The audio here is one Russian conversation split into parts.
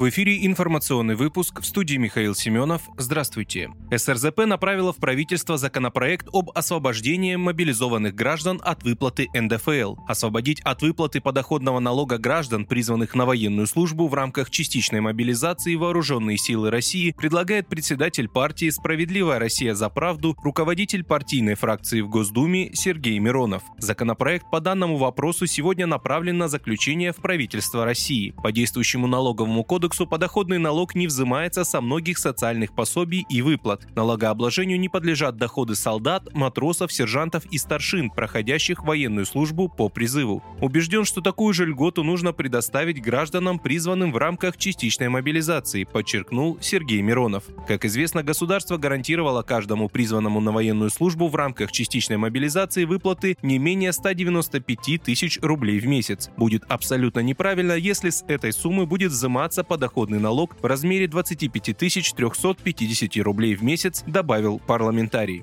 В эфире информационный выпуск в студии Михаил Семенов. Здравствуйте. СРЗП направила в правительство законопроект об освобождении мобилизованных граждан от выплаты НДФЛ. Освободить от выплаты подоходного налога граждан, призванных на военную службу в рамках частичной мобилизации вооруженные силы России, предлагает председатель партии «Справедливая Россия за правду», руководитель партийной фракции в Госдуме Сергей Миронов. Законопроект по данному вопросу сегодня направлен на заключение в правительство России. По действующему налоговому кодексу кодексу подоходный налог не взимается со многих социальных пособий и выплат. Налогообложению не подлежат доходы солдат, матросов, сержантов и старшин, проходящих военную службу по призыву. Убежден, что такую же льготу нужно предоставить гражданам, призванным в рамках частичной мобилизации, подчеркнул Сергей Миронов. Как известно, государство гарантировало каждому призванному на военную службу в рамках частичной мобилизации выплаты не менее 195 тысяч рублей в месяц. Будет абсолютно неправильно, если с этой суммы будет взиматься под подоходный налог в размере 25 350 рублей в месяц, добавил парламентарий.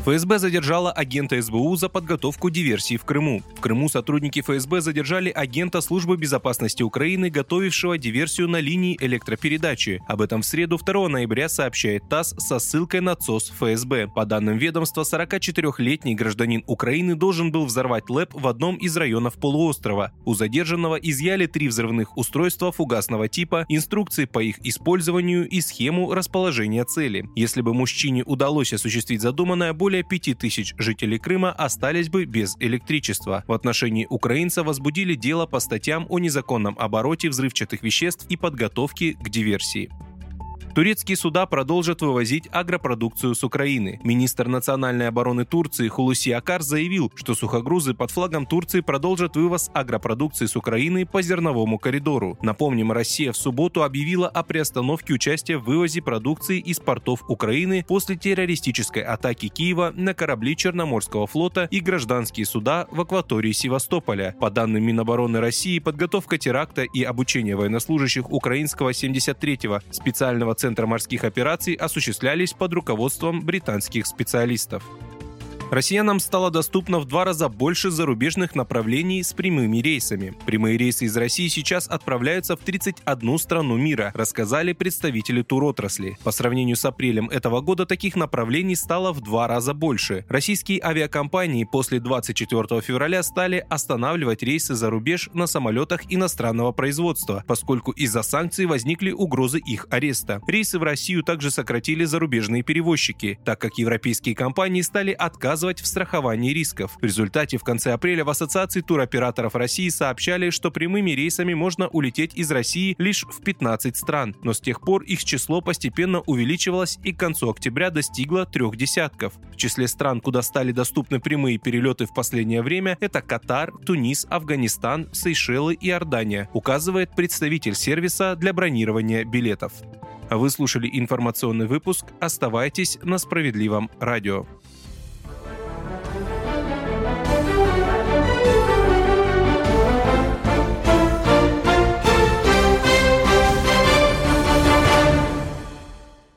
ФСБ задержала агента СБУ за подготовку диверсии в Крыму. В Крыму сотрудники ФСБ задержали агента Службы безопасности Украины, готовившего диверсию на линии электропередачи. Об этом в среду 2 ноября сообщает ТАСС со ссылкой на ЦОС ФСБ. По данным ведомства, 44-летний гражданин Украины должен был взорвать ЛЭП в одном из районов полуострова. У задержанного изъяли три взрывных устройства фугасного типа, инструкции по их использованию и схему расположения цели. Если бы мужчине удалось осуществить задуманное, более более 5000 жителей Крыма остались бы без электричества. В отношении украинца возбудили дело по статьям о незаконном обороте взрывчатых веществ и подготовке к диверсии. Турецкие суда продолжат вывозить агропродукцию с Украины. Министр национальной обороны Турции Хулуси Акар заявил, что сухогрузы под флагом Турции продолжат вывоз агропродукции с Украины по зерновому коридору. Напомним, Россия в субботу объявила о приостановке участия в вывозе продукции из портов Украины после террористической атаки Киева на корабли Черноморского флота и гражданские суда в акватории Севастополя. По данным Минобороны России, подготовка теракта и обучение военнослужащих украинского 73-го специального Центра морских операций осуществлялись под руководством британских специалистов. Россиянам стало доступно в два раза больше зарубежных направлений с прямыми рейсами. Прямые рейсы из России сейчас отправляются в 31 страну мира, рассказали представители туротрасли. По сравнению с апрелем этого года таких направлений стало в два раза больше. Российские авиакомпании после 24 февраля стали останавливать рейсы за рубеж на самолетах иностранного производства, поскольку из-за санкций возникли угрозы их ареста. Рейсы в Россию также сократили зарубежные перевозчики, так как европейские компании стали отказывать отказывать в страховании рисков. В результате в конце апреля в Ассоциации туроператоров России сообщали, что прямыми рейсами можно улететь из России лишь в 15 стран, но с тех пор их число постепенно увеличивалось и к концу октября достигло трех десятков. В числе стран, куда стали доступны прямые перелеты в последнее время, это Катар, Тунис, Афганистан, Сейшелы и Иордания, указывает представитель сервиса для бронирования билетов. Вы слушали информационный выпуск. Оставайтесь на справедливом радио.